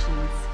Productions.